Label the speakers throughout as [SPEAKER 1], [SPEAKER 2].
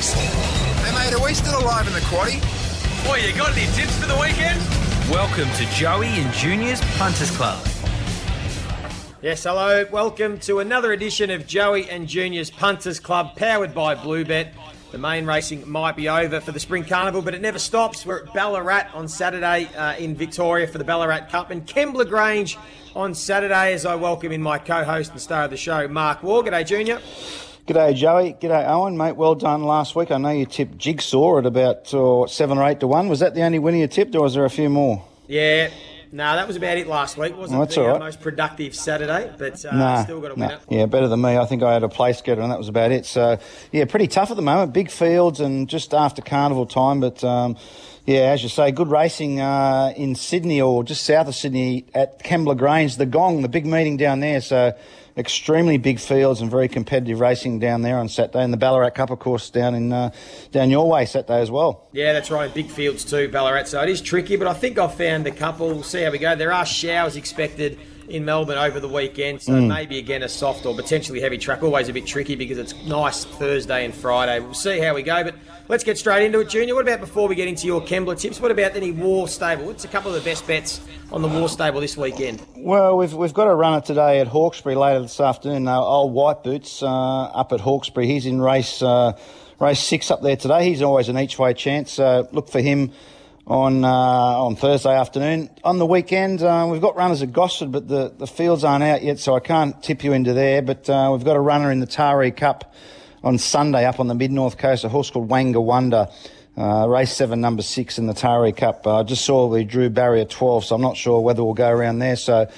[SPEAKER 1] Jigs. Hey mate, are we still alive in the quaddy?
[SPEAKER 2] Boy, you got any tips for the weekend?
[SPEAKER 3] Welcome to Joey and Junior's Punters Club.
[SPEAKER 4] Yes, hello. Welcome to another edition of Joey and Junior's Punters Club, powered by Bluebet. The main racing might be over for the Spring Carnival, but it never stops. We're at Ballarat on Saturday uh, in Victoria for the Ballarat Cup, and Kembla Grange on Saturday as I welcome in my co-host and star of the show, Mark Waugh. G'day, Junior.
[SPEAKER 5] G'day, Joey. G'day, Owen. Mate, well done last week. I know you tipped Jigsaw at about uh, seven or eight to one. Was that the only winner you tipped, or was there a few more?
[SPEAKER 4] Yeah, no, that was about it last week. Wasn't
[SPEAKER 5] Oh, that's
[SPEAKER 4] the
[SPEAKER 5] all
[SPEAKER 4] uh,
[SPEAKER 5] right.
[SPEAKER 4] most productive Saturday, but uh,
[SPEAKER 5] Nah,
[SPEAKER 4] still got a
[SPEAKER 5] nah.
[SPEAKER 4] winner.
[SPEAKER 5] Yeah, better than me. I think I had a place getter, and that was about it. So, yeah, pretty tough at the moment. Big fields and just after carnival time, but um, yeah, as you say, good racing uh, in Sydney or just south of Sydney at Kembla Grange, the Gong, the big meeting down there. So, extremely big fields and very competitive racing down there on Saturday, and the Ballarat Cup, of course, down in uh, down your way Saturday as well.
[SPEAKER 4] Yeah, that's right. Big fields too, Ballarat. So it is tricky, but I think I've found a couple. We'll see how we go. There are showers expected in Melbourne over the weekend, so maybe again a soft or potentially heavy track. Always a bit tricky because it's nice Thursday and Friday. We'll see how we go, but let's get straight into it, Junior. What about before we get into your Kembla tips? What about any Waugh Stable? What's a couple of the best bets on the Waugh Stable this weekend?
[SPEAKER 5] Well, we've, we've got a runner today at Hawkesbury later this afternoon. Uh, old White Boots uh, up at Hawkesbury. He's in race uh, race six up there today. He's always an each way chance. So look for him on uh, on Thursday afternoon. On the weekend, uh, we've got runners at Gosford, but the, the fields aren't out yet, so I can't tip you into there. But uh, we've got a runner in the Taree Cup on Sunday up on the mid north coast, a horse called Wanga Wonder. Uh, race seven, number six in the Taree Cup. I just saw we drew barrier 12, so I'm not sure whether we'll go around there. So,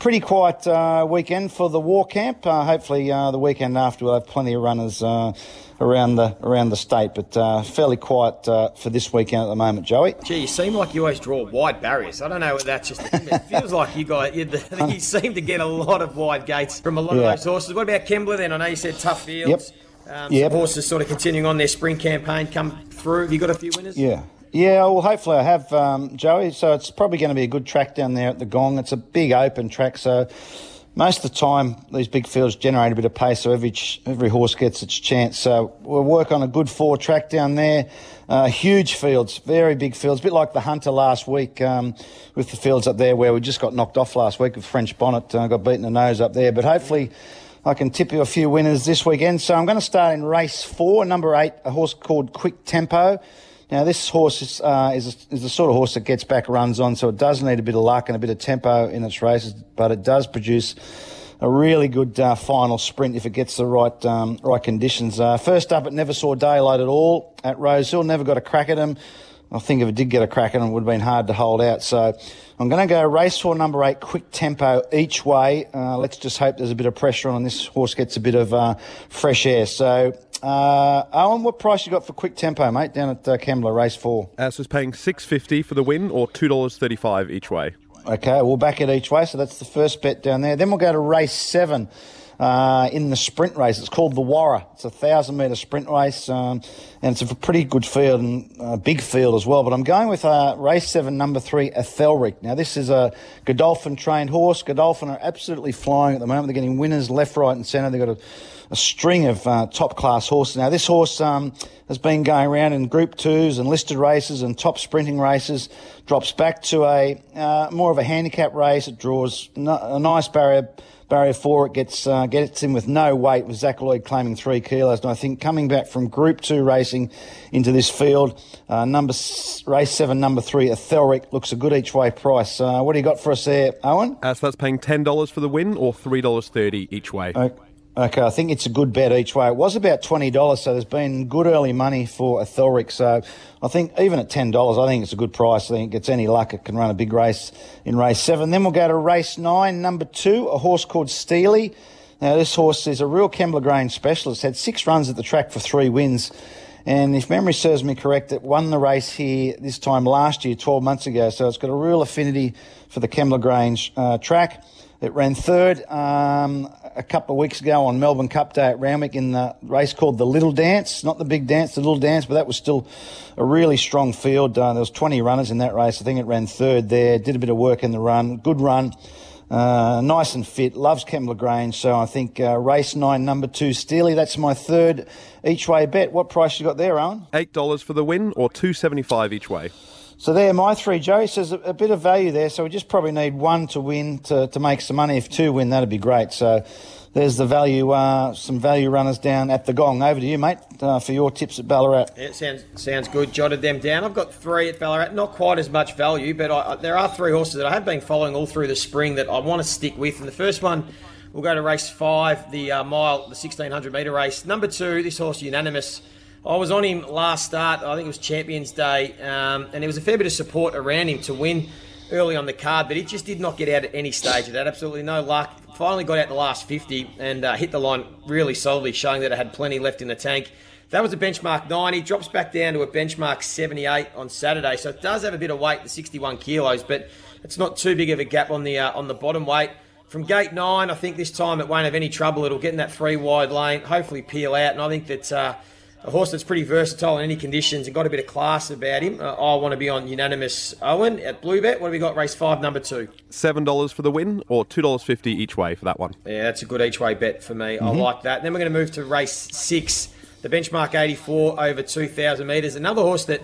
[SPEAKER 5] pretty quiet uh, weekend for the Waugh camp. Uh, hopefully, uh, the weekend after we'll have plenty of runners uh, around the around the state, but uh, fairly quiet uh, for this weekend at the moment, Joey.
[SPEAKER 4] Gee, you seem like you always draw wide barriers. I don't know whether that's just. It feels like you got you, you seem to get a lot of wide gates from a lot
[SPEAKER 5] Yeah.
[SPEAKER 4] of those horses. What about Kembla then? I know you said tough fields. Um,
[SPEAKER 5] Yep.
[SPEAKER 4] Horses sort of continuing on their spring campaign come through. Have you got a few winners?
[SPEAKER 5] Yeah. Yeah, well, hopefully I have, um, Joey. So it's probably going to be a good track down there at the Gong. It's a big open track, so most of the time these big fields generate a bit of pace, so every every horse gets its chance. So we'll work on a good four track down there. Uh, huge fields, very big fields, a bit like the Hunter last week um, with the fields up there where we just got knocked off last week with French Bonnet, uh, got beaten the nose up there. But hopefully. I can tip you a few winners this weekend. So I'm going to start in race four, number eight, a horse called Quick Tempo. Now, this horse is, uh, is, is the sort of horse that gets back runs on, so it does need a bit of luck and a bit of tempo in its races, but it does produce a really good uh, final sprint if it gets the right um, right conditions. Uh, first up, it never saw daylight at all at Rosehill, never got a crack at him. I think if it did get a crack him, it would have been hard to hold out. So I'm going to go race four, number eight, quick tempo each way. Uh, let's just hope there's a bit of pressure on and this horse gets a bit of uh, fresh air. So, uh, Owen, what price you got for quick tempo, mate, down at uh, Kembla, race four?
[SPEAKER 6] As was paying six fifty for the win, or two dollars thirty five each way.
[SPEAKER 5] Okay, we'll back it each way. So that's the first bet down there. Then we'll go to race seven uh, in the sprint race. It's called the Warra. It's a thousand metre sprint race, um, and it's a pretty good field and a big field as well. But I'm going with uh, race seven, number three, Athelric. Now this is a Godolphin trained horse. Godolphin are absolutely flying at the moment. They're getting winners left, right, and centre. They've got a a string of uh, top class horses. Now, this horse um, has been going around in Group Twos and listed races and top sprinting races. Drops back to a uh, more of a handicap race. It draws no, a nice barrier. Barrier four, it gets uh, gets in with no weight, with Zach Lloyd claiming three kilos. And I think coming back from Group Two racing into this field, uh, number s- race seven, number three, Athelric looks a good each way price. Uh, what do you got for us there, Owen?
[SPEAKER 6] so that's paying ten dollars for the win, or three dollars thirty each way.
[SPEAKER 5] O- Okay, I think it's a good bet each way. It was about twenty dollars, so there's been good early money for Athelric. So I think even at ten dollars, I think it's a good price. I think it gets any luck, it can run a big race in race seven. Then we'll go to race nine, number two, a horse called Steely. Now this horse is a real Kembla Grange specialist. Had six runs at the track for three wins. And if memory serves me correct, it won the race here this time last year, 12 months ago. So it's got a real affinity for the Kembla Grange uh, track. It ran third um, a couple of weeks ago on Melbourne Cup Day at Randwick in the race called the Little Dance. Not the big dance, the Little Dance, but that was still a really strong field. Uh, there was 20 runners in that race. I think it ran third there. Did a bit of work in the run. Good run. Uh, nice and fit, loves Kembla Grange, so I think uh, race nine, number two, Steely. That's my third each way bet. What price you got there, Owen?
[SPEAKER 6] Eight dollars for the win, or two seventy five each way.
[SPEAKER 5] So there, my three. Joey says a, bit of value there. So we just probably need one to win to, to make some money. If two win, that'd be great. So there's the value, uh, some value runners down at the gong. Over to you, mate, uh, for your tips at Ballarat.
[SPEAKER 4] Yeah, sounds sounds good. Jotted them down. I've got three at Ballarat. Not quite as much value, but I, there are three horses that I have been following all through the spring that I want to stick with. And the first one. We'll go to race five, the uh, mile, the 1600 metre race. Number two, this horse, Unanimous. I was on him last start. I think it was Champions Day, um, and there was a fair bit of support around him to win early on the card, but he just did not get out at any stage. It had absolutely no luck. Finally got out the last 50 and uh, hit the line really solidly, showing that it had plenty left in the tank. That was a benchmark 90. Drops back down to a benchmark 78 on Saturday, so it does have a bit of weight, the 61 kilos, but it's not too big of a gap on the uh, on the bottom weight. From gate nine, I think this time it won't have any trouble. It'll get in that three wide lane, hopefully peel out, and I think that. Uh, a horse that's pretty versatile in any conditions and got a bit of class about him. Uh, I want to be on unanimous Owen at Bluebet. What have we got? Race five, number two.
[SPEAKER 6] Seven dollars for the win, or two dollars fifty each way for that one.
[SPEAKER 4] Yeah, that's a good each way bet for me. Mm-hmm. I like that. Then we're going to move to race six, the benchmark eighty four over two thousand metres. Another horse that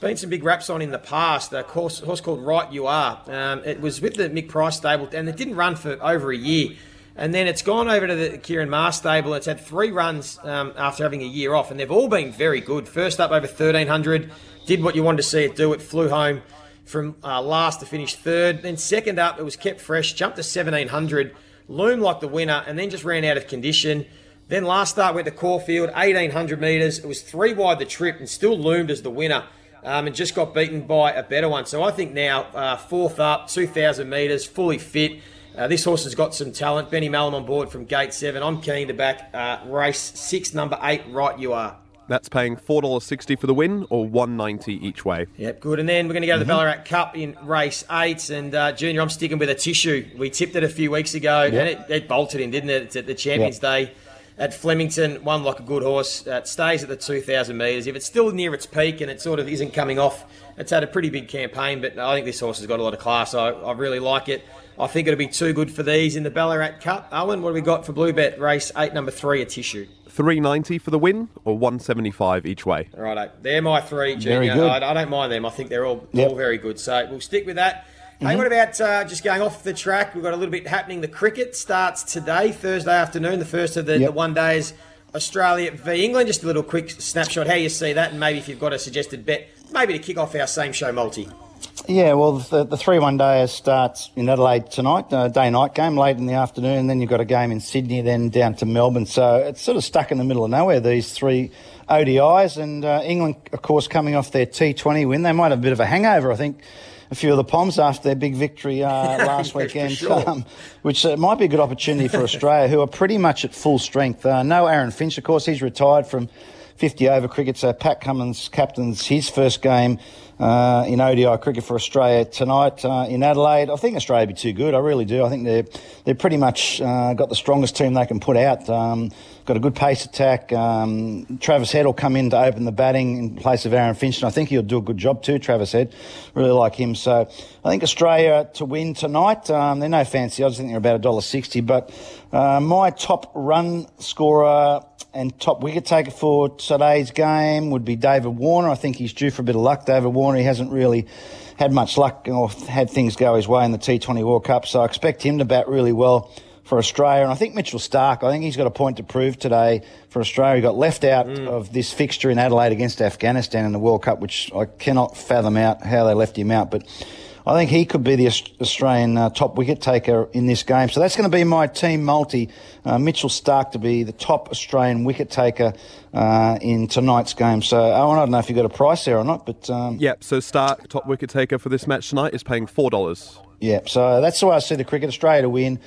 [SPEAKER 4] been some big raps on in the past. A horse, horse called Right You Are. Um, it was with the Mick Price stable, and it didn't run for over a year. And then it's gone over to the Ciaron Maher stable. It's had three runs um, after having a year off, and they've all been very good. First up over 1300, did what you wanted to see it do. It flew home from uh, last to finish third. Then second up, it was kept fresh, jumped to 1700, loomed like the winner, and then just ran out of condition. Then last start went to Caulfield, 1800 metres. It was three wide the trip and still loomed as the winner. Um, and just got beaten by a better one. So I think now, uh, fourth up, 2,000 metres, fully fit. Uh, this horse has got some talent. Benny Melham on board from gate seven. I'm keen to back uh, race six, number eight. Right, you are.
[SPEAKER 6] That's paying four dollars sixty for the win, or one ninety each way.
[SPEAKER 4] Yep, good. And then we're going to go to the mm-hmm. Ballarat Cup in race eight. And uh, Junior, I'm sticking with Atishu. We tipped it a few weeks ago, yep. and it, it, bolted in, didn't it? It's at the Champions yep. Day at Flemington. Won like a good horse. Uh, it stays at the 2,000 metres. If it's still near its peak and it sort of isn't coming off, it's had a pretty big campaign. But I think this horse has got a lot of class. I, I really like it. I think it'll be too good for these in the Ballarat Cup. Owen, what have we got for Blue Bet race eight, number three, Atishu?
[SPEAKER 6] Three ninety for the win, or one seventy five each way.
[SPEAKER 4] Right, they're my three. Junior. Very good. I, I, don't mind them. I think they're all yep. all very good. So we'll stick with that. Mm-hmm. Hey, what about uh, just going off the track? We've got a little bit happening. The cricket starts today, Thursday afternoon, the first of the, yep. the one days. Australia v England. Just a little quick snapshot how you see that, and maybe if you've got a suggested bet, maybe to kick off our same show multi.
[SPEAKER 5] Yeah, well, the, the 3 1 day starts in Adelaide tonight, uh, day night game late in the afternoon, and then you've got a game in Sydney, then down to Melbourne. So it's sort of stuck in the middle of nowhere, these three ODIs. And uh, England, of course, coming off their T20 win, they might have a bit of a hangover, I think. A few of the Poms after their big victory uh, last weekend,
[SPEAKER 4] sure. um,
[SPEAKER 5] which uh, might be a good opportunity for Australia, who are pretty much at full strength. Uh, no Aaron Finch, of course, he's retired from 50 over cricket, so Pat Cummins captains his first game uh, in ODI cricket for Australia tonight uh, in Adelaide. I think Australia will be too good. I really do. I think they're they're pretty much uh, got the strongest team they can put out. Um, got a good pace attack. Um, Travis Head will come in to open the batting in place of Aaron Finch, and I think he'll do a good job too. Travis Head, really like him. So I think Australia to win tonight. Um, they're no fancy odds. I think they're about a dollar sixty. But uh, my top run scorer and top wicket taker for today's game would be David Warner. I think he's due for a bit of luck. David Warner, he hasn't really had much luck or had things go his way in the T20 World Cup, so I expect him to bat really well for Australia. And I think Mitchell Starc, I think he's got a point to prove today for Australia. He got left out mm. of this fixture in Adelaide against Afghanistan in the World Cup, which I cannot fathom out how they left him out. But I think he could be the Australian uh, top wicket taker in this game. So that's going to be my team multi. Uh, Mitchell Starc to be the top Australian wicket taker uh, in tonight's game. So Owen, I don't know if you've got a price there or not, but um,
[SPEAKER 6] yep. So Starc top wicket taker for this match tonight, is paying four dollars.
[SPEAKER 5] Yeah. So that's the way I see the cricket. Australia to win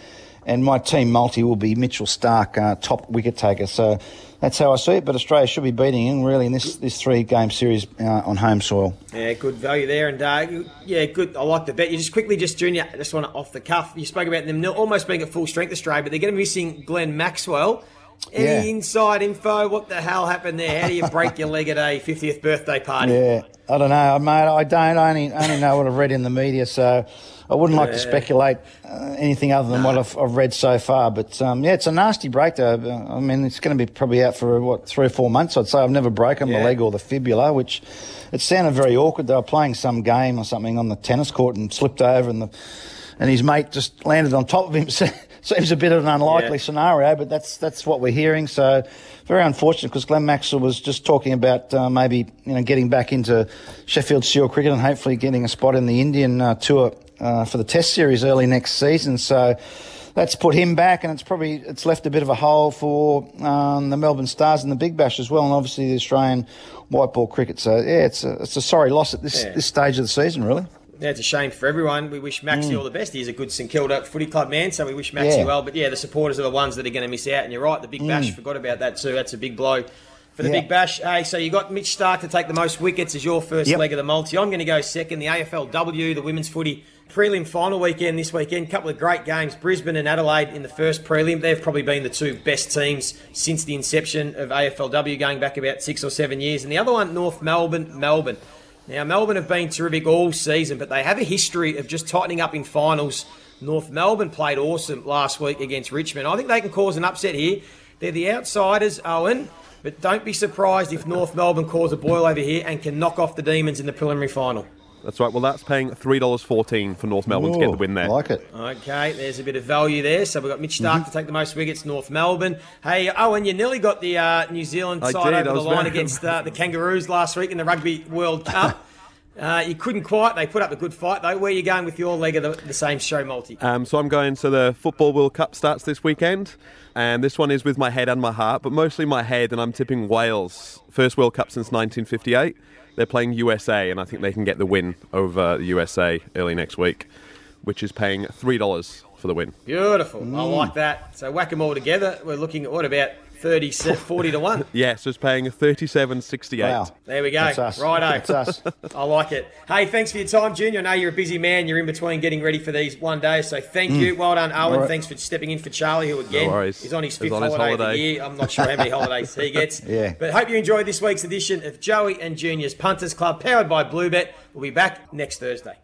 [SPEAKER 5] and my team multi will be Mitchell Starc, uh, top wicket taker. So that's how I see it. But Australia should be beating him really in this, this three game series uh, on home soil.
[SPEAKER 4] Yeah, good value there, and uh, yeah, good. I like the bet. You just quickly, just Junior, just want to off the cuff. You spoke about them almost being at full strength Australia, but they're going to be missing Glenn Maxwell. Any
[SPEAKER 5] Yeah.
[SPEAKER 4] inside info? What the hell happened there? How do you break your leg at a 50th birthday party?
[SPEAKER 5] Yeah, I don't know, mate. I don't. I only only know what I've read in the media, so I wouldn't like to speculate uh, anything other than what I've, I've read so far. But um, yeah, it's a nasty break, though. I mean, it's going to be probably out for what three or four months. I'd say I've never broken
[SPEAKER 4] Yeah.
[SPEAKER 5] the leg or the fibula, which it sounded very awkward. They were playing some game or something on the tennis court and slipped over, and the and his mate just landed on top of him. Seems a bit of an unlikely
[SPEAKER 4] Yeah.
[SPEAKER 5] scenario, but that's that's what we're hearing. So very unfortunate because Glenn Maxwell was just talking about uh, maybe you know getting back into Sheffield Shield cricket and hopefully getting a spot in the Indian uh, tour uh, for the Test series early next season. So that's put him back, and it's probably it's left a bit of a hole for um, the Melbourne Stars and the Big Bash as well, and obviously the Australian white ball cricket. So yeah, it's a it's a sorry loss at this
[SPEAKER 4] Yeah.
[SPEAKER 5] this stage of the season, really.
[SPEAKER 4] Yeah, it's a shame for everyone. We wish Maxie all the best. He's a good St Kilda footy club man, so we wish Maxie
[SPEAKER 5] Mm. Yeah.
[SPEAKER 4] well. But yeah, the supporters are the ones that are going to miss out. And you're right, the Big Bash, forgot about that too. That's a big blow for the
[SPEAKER 5] Mm. Yeah.
[SPEAKER 4] Big Bash. Hey, so you got Mitch Starc to take the most wickets as your first
[SPEAKER 5] Yep.
[SPEAKER 4] leg of the multi. I'm going to go second. The AFLW, the women's footy prelim final weekend this weekend. Couple of great games. Brisbane and Adelaide in the first prelim. They've probably been the two best teams since the inception of AFLW, going back about six or seven years. And the other one, North Melbourne, Melbourne. Now, Melbourne have been terrific all season, but they have a history of just tightening up in finals. North Melbourne played awesome last week against Richmond. I think they can cause an upset here. They're the outsiders, Owen, but don't be surprised if North Melbourne cause a boil over here and can knock off the Demons in the preliminary final.
[SPEAKER 6] That's right. Well, that's paying $3.14 for North Melbourne to get the win there.
[SPEAKER 5] I like it.
[SPEAKER 4] Okay, there's a bit of value there. So we've got Mitch Starc
[SPEAKER 5] Mm-hmm.
[SPEAKER 4] to take the most wickets, North Melbourne. Hey, Owen, you nearly got the uh, New Zealand
[SPEAKER 6] I
[SPEAKER 4] side
[SPEAKER 6] did,
[SPEAKER 4] over the line
[SPEAKER 6] very-
[SPEAKER 4] against uh, the Kangaroos last week in the Rugby World Cup. Uh, you couldn't quite. They put up a good fight, though. Where are you going with your leg of the, the same show multi?
[SPEAKER 6] Um, so I'm going. So the Football World Cup starts this weekend, and this one is with my head and my heart, but mostly my head. And I'm tipping Wales. First World Cup since 1958. They're playing USA, and I think they can get the win over the USA early next week, which is paying three dollars for the win.
[SPEAKER 4] Beautiful. I
[SPEAKER 5] Mm.
[SPEAKER 4] like that. So whack them all together. We're looking at what about 30, 40 to 1?
[SPEAKER 6] Yeah, so it's paying thirty-seven sixty-eight.
[SPEAKER 5] Wow.
[SPEAKER 4] There we go.
[SPEAKER 5] That's us.
[SPEAKER 4] Righto.
[SPEAKER 5] That's us.
[SPEAKER 4] I like it. Hey, thanks for your time, Junior. I know you're a busy man. You're in between getting ready for these one days, so thank you. Well done, Owen.
[SPEAKER 5] Mm. All right.
[SPEAKER 4] Thanks for stepping in for Charlie, who again
[SPEAKER 6] No
[SPEAKER 4] is on his fifth
[SPEAKER 6] on his
[SPEAKER 4] holiday, of the
[SPEAKER 6] holiday.
[SPEAKER 4] year. I'm not sure how many holidays he gets.
[SPEAKER 5] Yeah.
[SPEAKER 4] But hope you enjoyed this week's edition of Joey and Junior's Punters Club, powered by Bluebet. We'll be back next Thursday.